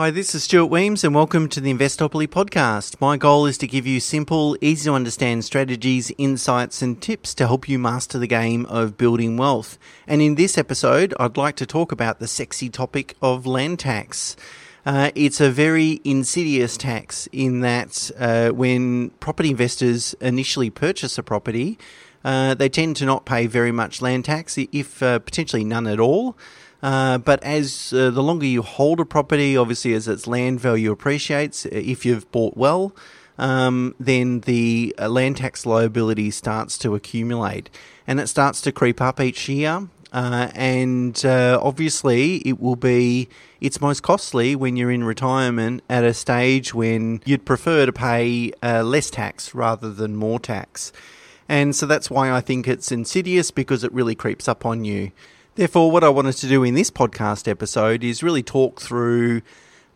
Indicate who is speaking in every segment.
Speaker 1: Hi, this is Stuart Wemyss, and welcome to the Investopoly podcast. My goal is to give you simple, easy to understand strategies, insights, and tips to help you master the game of building wealth. And in this episode, I'd like to talk about the sexy topic of land tax. Uh, it's a very insidious tax in that uh, when property investors initially purchase a property, uh, they tend to not pay very much land tax, if uh, potentially none at all. Uh, but as uh, the longer you hold a property, obviously as its land value appreciates, uh, if you've bought well, um, then the uh, land tax liability starts to accumulate, and it starts to creep up each year. Uh, and obviously, it will be it's most costly when you're in retirement at a stage when you'd prefer to pay less tax rather than more tax. And so that's why I think it's insidious because it really creeps up on you. Therefore, what I wanted to do in this podcast episode is really talk through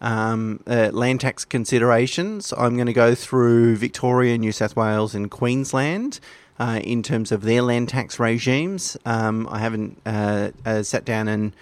Speaker 1: um, uh, land tax considerations. I'm going to go through Victoria, New South Wales, and Queensland. Uh, in terms of their land tax regimes, um, I haven't uh, uh sat down and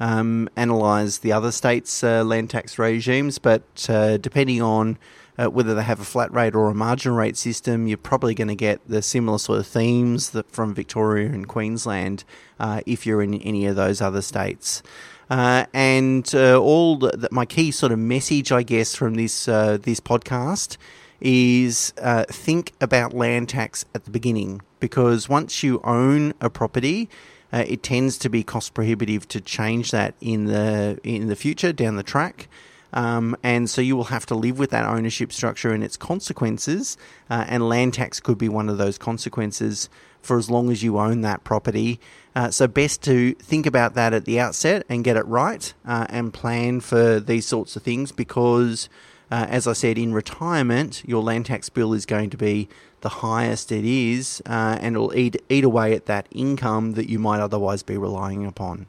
Speaker 1: um, analysed the other states' uh, land tax regimes, but uh, depending on uh, whether they have a flat rate or a margin rate system, you're probably going to get the similar sort of themes that from Victoria and Queensland uh, if you're in any of those other states. Uh, and uh, all my key sort of message, I guess, from this uh, this podcast is uh, think about land tax at the beginning because once you own a property, it tends to be cost prohibitive to change that in the in the future down the track. Um, and so you will have to live with that ownership structure and its consequences. Uh, and land tax could be one of those consequences for as long as you own that property. Uh, so, best to think about that at the outset and get it right uh, and plan for these sorts of things because, uh, as I said, in retirement, your land tax bill is going to be the highest it is uh, and it'll eat, eat away at that income that you might otherwise be relying upon.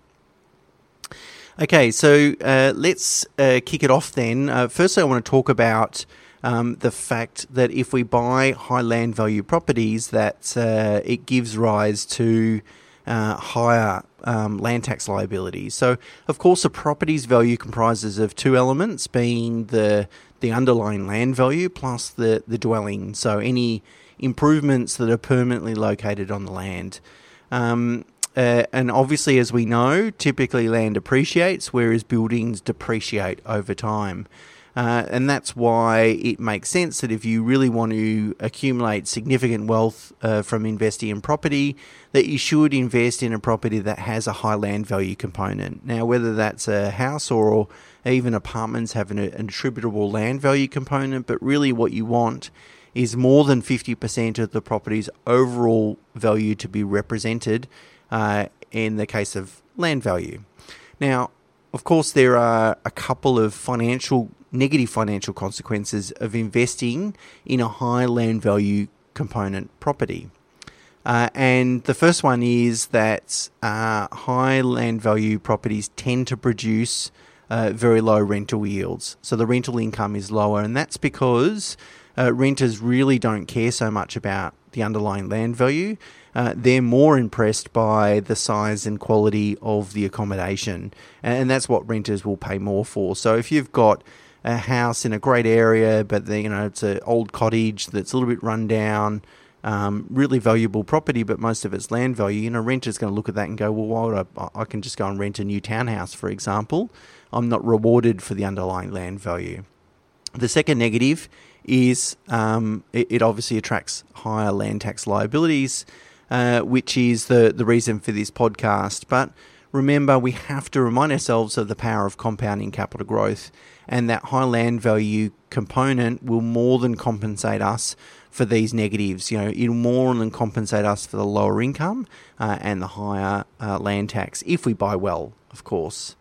Speaker 1: Okay, so uh, let's uh, kick it off then. Uh, firstly, I want to talk about um, the fact that if we buy high land value properties, that uh, it gives rise to uh, higher um, land tax liabilities. So, of course, a property's value comprises of two elements, being the the underlying land value plus the the dwelling. So, any improvements that are permanently located on the land. Um, uh, and obviously, as we know, typically land appreciates, whereas buildings depreciate over time. Uh, and that's why it makes sense that if you really want to accumulate significant wealth uh, from investing in property, that you should invest in a property that has a high land value component. Now, whether that's a house or even apartments have an, an attributable land value component, but really what you want is more than 50% of the property's overall value to be represented uh, in the case of land value. Now, of course, there are a couple of financial negative financial consequences of investing in a high land value component property. Uh, and the first one is that uh, high land value properties tend to produce uh, very low rental yields. So the rental income is lower, and that's because uh, renters really don't care so much about the underlying land value uh, they're more impressed by the size and quality of the accommodation, and that's what renters will pay more for. So if you've got a house in a great area, but the, you know it's an old cottage that's a little bit run down, um, really valuable property, but most of it's land value. You know, renter's going to look at that and go, well, why I? I can just go and rent a new townhouse, for example. I'm not rewarded for the underlying land value. The second negative is um, it, it, obviously attracts higher land tax liabilities uh, which is the, the reason for this podcast. But remember, we have to remind ourselves of the power of compounding capital growth, and that high land value component will more than compensate us for these negatives. You know, it'll more than compensate us for the lower income uh, and the higher uh, land tax if we buy well, of course.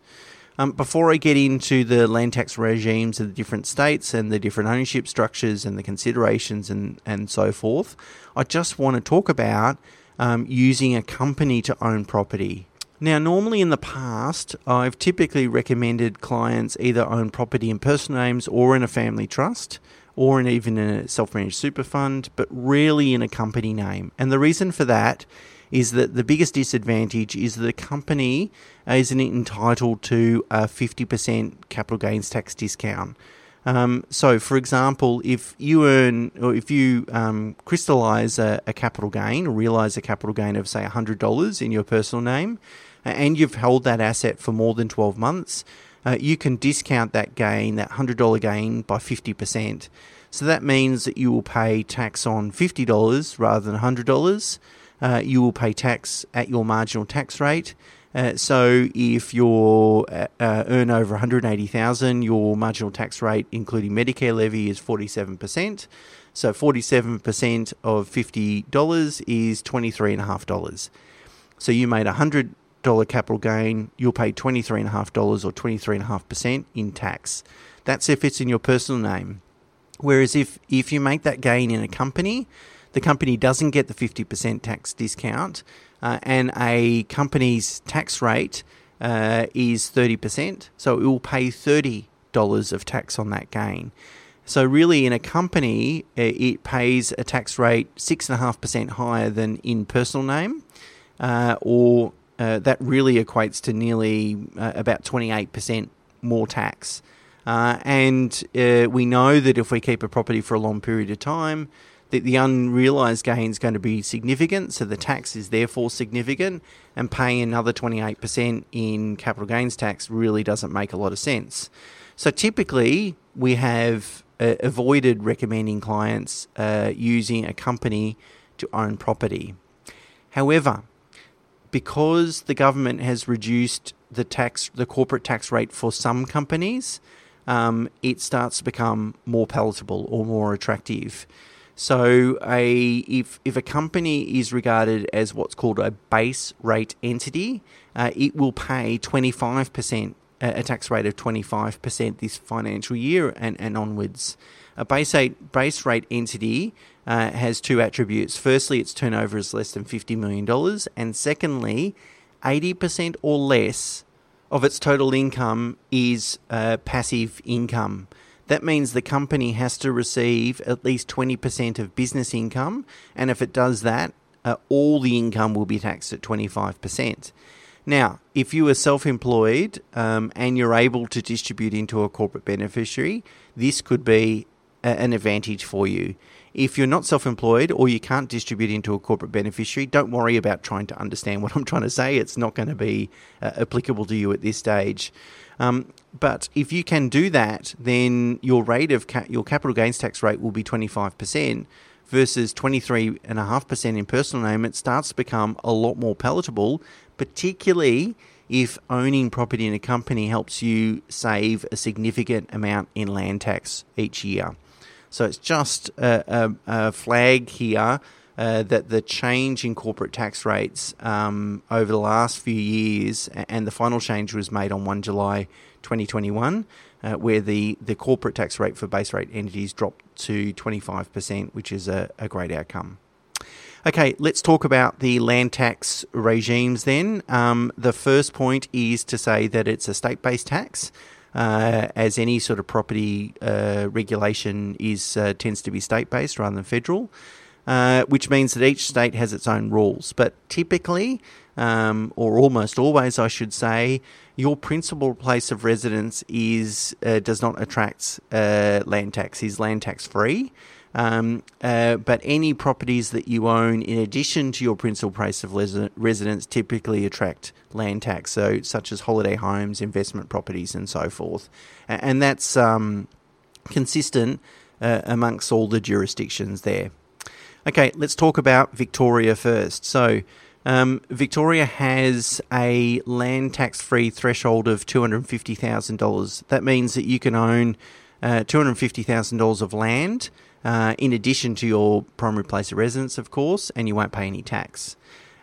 Speaker 1: Um, before I get into the land tax regimes of the different states and the different ownership structures and the considerations and, and so forth, I just want to talk about um, using a company to own property. Now, normally in the past, I've typically recommended clients either own property in personal names or in a family trust or in even a self managed super fund, but rarely in a company name. And the reason for that is that the biggest disadvantage is that a company isn't entitled to a 50% capital gains tax discount. Um, so, for example, if you earn or if you um, crystallize a, a, capital gain or realize a capital gain of, say, $100 in your personal name, and you've held that asset for more than 12 months, uh, you can discount that gain, that $100 gain, by 50%. So that means that you will pay tax on $50 rather than $100. Uh, you will pay tax at your marginal tax rate. Uh, so if you uh, uh, earn over 180,000, your marginal tax rate, including Medicare levy, is 47%. So 47% of $50 is $23.5. So you made a $100 capital gain, you'll pay $23.5 or 23.5% in tax. That's if it's in your personal name. Whereas if, if you make that gain in a company, the company doesn't get the 50% tax discount uh, and a company's tax rate uh, is 30%, so it will pay $30 of tax on that gain. So, really, in a company, uh, it pays a tax rate 6.5% higher than in personal name, uh, or uh, that really equates to nearly uh, about 28% more tax. And we know that if we keep a property for a long period of time, that the unrealised gain is going to be significant, so the tax is therefore significant, and paying another 28% in capital gains tax really doesn't make a lot of sense. So typically, we have uh, avoided recommending clients uh, using a company to own property. However, because the government has reduced the tax, the corporate tax rate for some companies, um, it starts to become more palatable or more attractive. So, a if if a company is regarded as what's called a base rate entity, uh, it will pay twenty five percent a tax rate of twenty five percent this financial year and, and onwards. A base rate base rate entity uh, has two attributes. Firstly, its turnover is less than fifty million dollars, and secondly, eighty percent or less of its total income is uh, passive income. That means the company has to receive at least 20% of business income, and if it does that, uh, all the income will be taxed at 25%. Now, if you are self employed um, and you're able to distribute into a corporate beneficiary, this could be a- an advantage for you. If you're not self employed or you can't distribute into a corporate beneficiary, don't worry about trying to understand what I'm trying to say. It's not going to be uh, applicable to you at this stage. Um, but if you can do that, then your rate of ca- your capital gains tax rate will be 25% versus 23.5% in personal name. It starts to become a lot more palatable, particularly if owning property in a company helps you save a significant amount in land tax each year. So it's just a, a, a flag here uh, that the change in corporate tax rates um, over the last few years, and the final change was made on 1 July 2021, uh, where the, the corporate tax rate for base rate entities dropped to 25%, which is a, a great outcome. Okay, let's talk about the land tax regimes then. Um, the first point is to say that it's a state based tax. Uh, as any sort of property uh, regulation is uh, tends to be state based rather than federal uh, which means that each state has its own rules. But typically, um, or almost always, I should say, your principal place of residence is uh, does not attract uh, land tax. is land tax free. Um, uh, but any properties that you own in addition to your principal place of residence typically attract land tax, so such as holiday homes, investment properties, and so forth. And that's um, consistent uh, amongst all the jurisdictions there. Okay, let's talk about Victoria first. So, um, Victoria has a land tax free threshold of $250,000. That means that you can own uh, $250,000 of land uh, in addition to your primary place of residence, of course, and you won't pay any tax.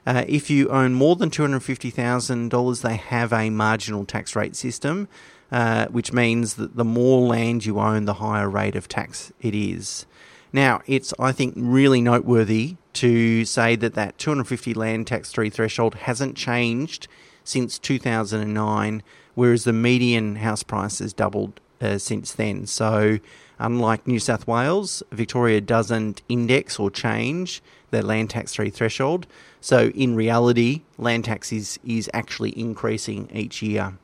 Speaker 1: Uh, if you own more than $250,000, they have a marginal tax rate system, uh, which means that the more land you own, the higher rate of tax it is. Now, it's, I think, really noteworthy to say that that 250 land tax 3 threshold hasn't changed since 2009, whereas the median house price has doubled uh, since then. So, unlike New South Wales, Victoria doesn't index or change their land tax free threshold. So, in reality, land tax is, is actually increasing each year.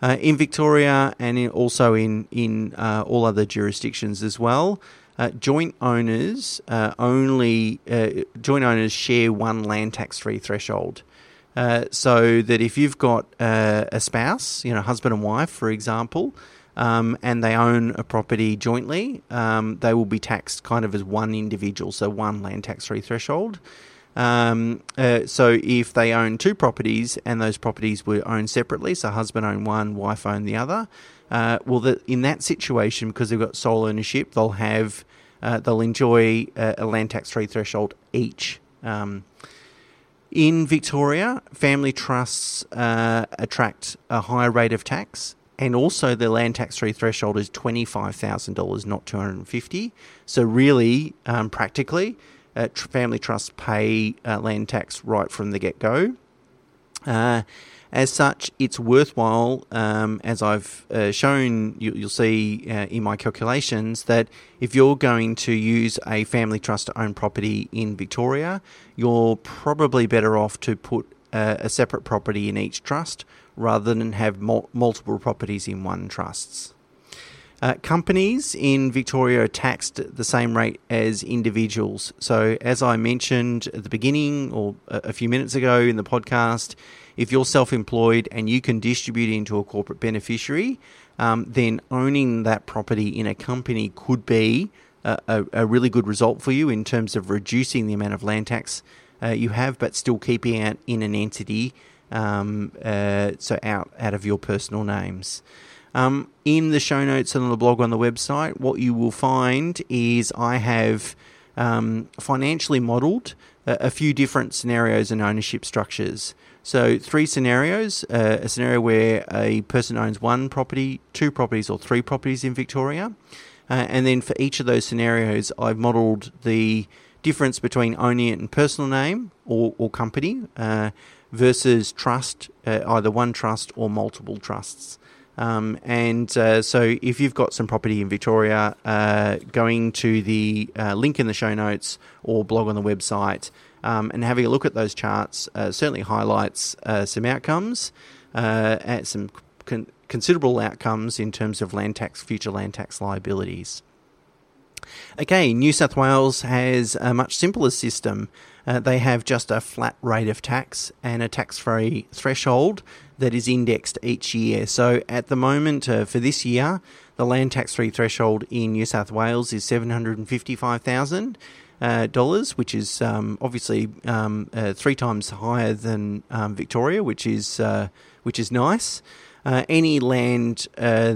Speaker 1: Uh, in Victoria and in, also in in uh, all other jurisdictions as well, uh, joint owners uh, only uh, joint owners share one land tax free threshold. Uh, so that if you've got a spouse, you know, husband and wife, for example, um, and they own a property jointly, um, they will be taxed kind of as one individual, so one land tax free threshold. Um, uh, so if they own two properties and those properties were owned separately, so husband owned one, wife owned the other, uh, well, the, in that situation, because they've got sole ownership, they'll have uh, they'll enjoy a, land tax free threshold each. Um, in Victoria, family trusts uh, attract a higher rate of tax, and also the land tax free threshold is twenty five thousand dollars, not two hundred and fifty. So really, um, practically, uh, family trusts pay uh, land tax right from the get go. Uh, as such, it's worthwhile, um, as I've uh, shown, you, will see uh, in my calculations, that if you're going to use a family trust to own property in Victoria, you're probably better off to put uh, a separate property in each trust rather than have mul- multiple properties in one trusts. Uh, companies in Victoria are taxed at the same rate as individuals. So, as I mentioned at the beginning or a few minutes ago in the podcast, if you're self employed and you can distribute into a corporate beneficiary, um, then owning that property in a company could be a, a, a, really good result for you in terms of reducing the amount of land tax uh, you have, but still keeping it in an entity, um, uh, so out, out of your personal names. Um, in the show notes and on the blog on the website, what you will find is I have um, financially modelled a, a, few different scenarios and ownership structures. So, three scenarios uh, a scenario where a person owns one property, two properties, or three properties in Victoria. Uh, and then for each of those scenarios, I've modelled the difference between owning it in personal name or, or company uh, versus trust, uh, either one trust or multiple trusts. Um, and uh, so, if you've got some property in Victoria, uh, going to the uh, link in the show notes or blog on the website um, and having a look at those charts uh, certainly highlights uh, some outcomes uh, and some con- considerable outcomes in terms of land tax, future land tax liabilities. Okay, New South Wales has a much simpler system. Uh, they have just a flat rate of tax and a tax free threshold that is indexed each year. So at the moment, uh, for this year, the land tax free threshold in New South Wales is 755,000 uh, dollars, which is um, obviously um, uh, three times higher than um, Victoria, which is uh, which is nice. Uh, any land, uh,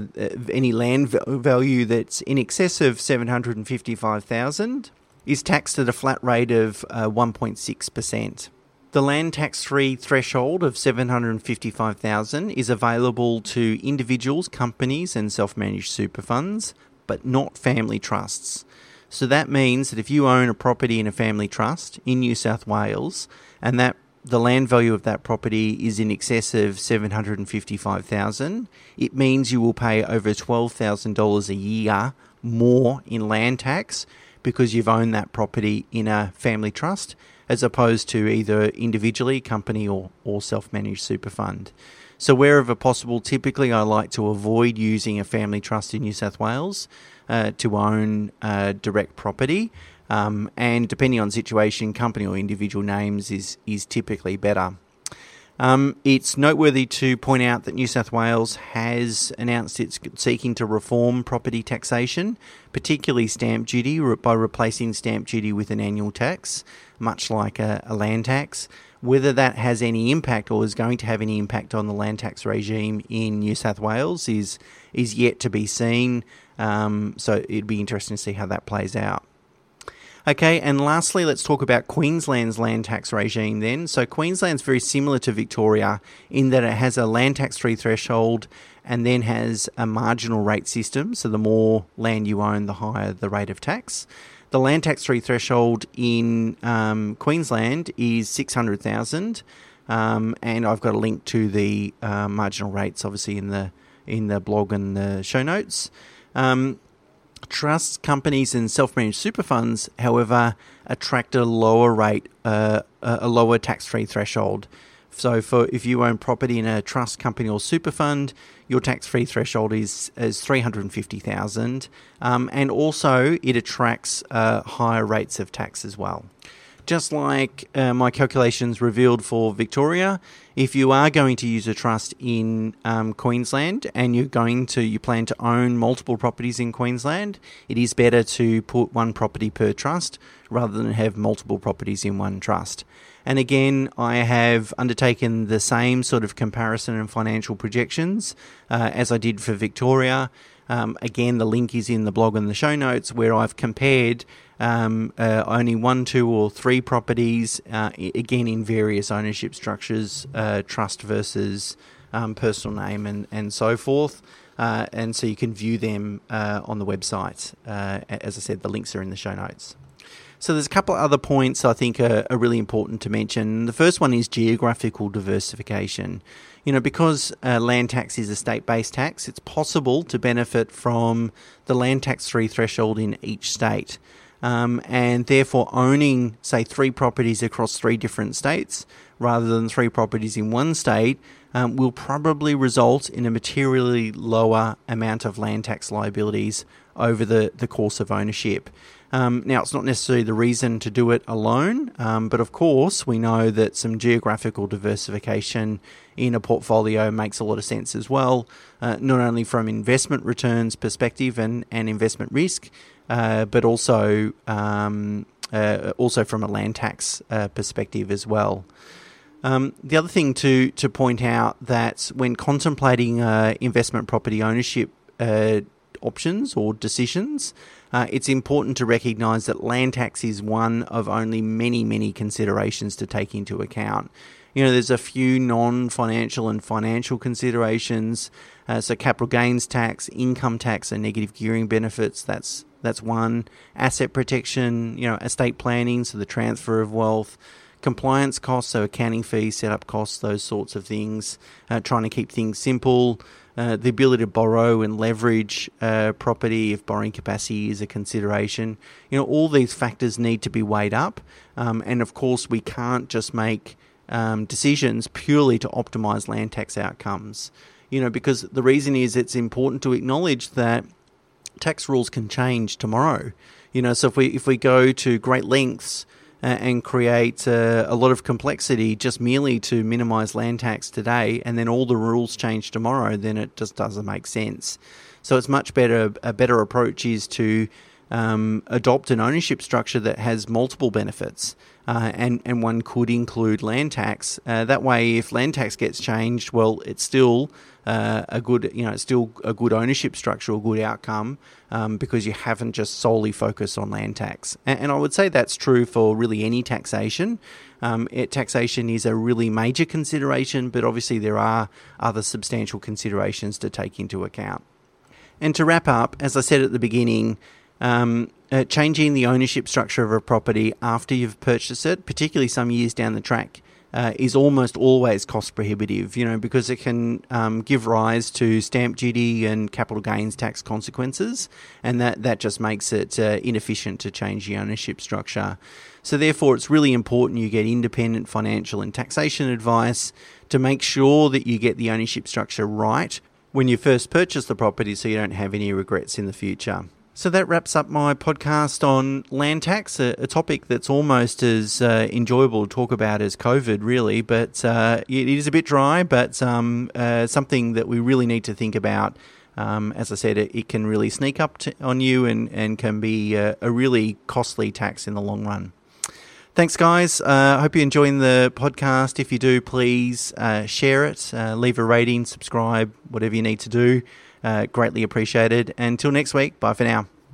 Speaker 1: any land value that's in excess of seven hundred and fifty-five thousand is taxed at a flat rate of uh, one point six percent. The land tax-free threshold of 755,000 is available to individuals, companies and self-managed super funds, but not family trusts. So that means that if you own a property in a family trust in New South Wales and that the land value of that property is in excess of 755,000, it means you will pay over $12,000 a year more in land tax because you've owned that property in a family trust as opposed to either individually, company or, or self-managed super fund. So wherever possible, typically I like to avoid using a family trust in New South Wales uh, to own uh, direct property. Um, and depending on situation, company or individual names is is typically better. Um, it's noteworthy to point out that New South Wales has announced it's seeking to reform property taxation, particularly stamp duty, by replacing stamp duty with an annual tax, much like a, a land tax. Whether that has any impact or is going to have any impact on the land tax regime in New South Wales is is yet to be seen. Um, so it'd be interesting to see how that plays out. Okay, and lastly, let's talk about Queensland's land tax regime then. So, Queensland's very similar to Victoria in that it has a land tax free threshold and then has a marginal rate system. So, the more land you own, the higher the rate of tax. The land tax free threshold in um, Queensland is 600,000. Um, and I've got a link to the uh, marginal rates, obviously, in the in the blog and the show notes. Um, trusts, companies, and self-managed super funds, however, attract a lower rate, uh, a lower tax-free threshold. So, for if you own property in a trust company or super fund, your tax-free threshold is is three hundred and fifty thousand, um, and also it attracts uh, higher rates of tax as well. Just like uh, my calculations revealed for Victoria, if you are going to use a trust in um, Queensland and you're going to you plan to own multiple properties in Queensland, it is better to put one property per trust rather than have multiple properties in one trust. And again, I have undertaken the same sort of comparison and financial projections uh, as I did for Victoria. Um, again, the link is in the blog and the show notes where I've compared um, uh, only one, two, or three properties, uh, again in various ownership structures, uh, trust versus um, personal name, and, and so forth. Uh, and so you can view them uh, on the website. Uh, as I said, the links are in the show notes. So there's a couple of other points I think are, are really important to mention. The first one is geographical diversification. You know, because uh, land tax is a state-based tax, it's possible to benefit from the land tax three threshold in each state. Um, and therefore owning, say, three properties across three different states rather than three properties in one state um, will probably result in a materially lower amount of land tax liabilities over the, the course of ownership. Um, now, it's not necessarily the reason to do it alone, um, but of course, we know that some geographical diversification in a portfolio makes a lot of sense as well, uh, not only from investment returns perspective and, and investment risk, uh, but also um, uh, also from a land tax uh, perspective as well. Um, the other thing to to point out that when contemplating uh, investment property ownership uh, options or decisions, uh, it's important to recognise that land tax is one of only many, many considerations to take into account. You know, there's a few non financial and financial considerations. Uh, so, capital gains tax, income tax, and negative gearing benefits. That's that's one. Asset protection, you know, estate planning, so the transfer of wealth compliance costs, so accounting fees, setup costs, those sorts of things, uh, trying to keep things simple, uh, the ability to borrow and leverage uh, property if borrowing capacity is a consideration. You know, all these factors need to be weighed up, um, and of course, we can't just make um, decisions purely to optimize land tax outcomes. You know, because the reason is it's important to acknowledge that tax rules can change tomorrow. You know, so if we if we go to great lengths and create uh, a lot of complexity just merely to minimize land tax today and then all the rules change tomorrow, then it just doesn't make sense. So it's much better, a better approach is to um, adopt an ownership structure that has multiple benefits. Uh, and and one could include land tax. Uh, that way, if land tax gets changed, well, it's still uh, a good, you know, it's still a good ownership structure, a good outcome, um, because you haven't just solely focused on land tax. And, and I would say that's true for really any taxation. Um, it, taxation is a really major consideration, but obviously there are other substantial considerations to take into account. And to wrap up, as I said at the beginning, um, uh, changing the ownership structure of a property after you've purchased it, particularly some years down the track, uh, is almost always cost prohibitive, you know, because it can um, give rise to stamp duty and capital gains tax consequences, and that, that just makes it uh, inefficient to change the ownership structure. So, therefore, it's really important you get independent financial and taxation advice to make sure that you get the ownership structure right when you first purchase the property so you don't have any regrets in the future. So that wraps up my podcast on land tax, a, a topic that's almost as uh, enjoyable to talk about as COVID, really. But uh, it is a bit dry, but um, uh, something that we really need to think about. Um, as I said, it, it, can really sneak up to, on you and, and can be uh, a really costly tax in the long run. Thanks, guys. Uh, I hope you're enjoying the podcast. If you do, please uh, share it, leave a rating, subscribe, whatever you need to do. Uh, greatly appreciated. Until next week, bye for now.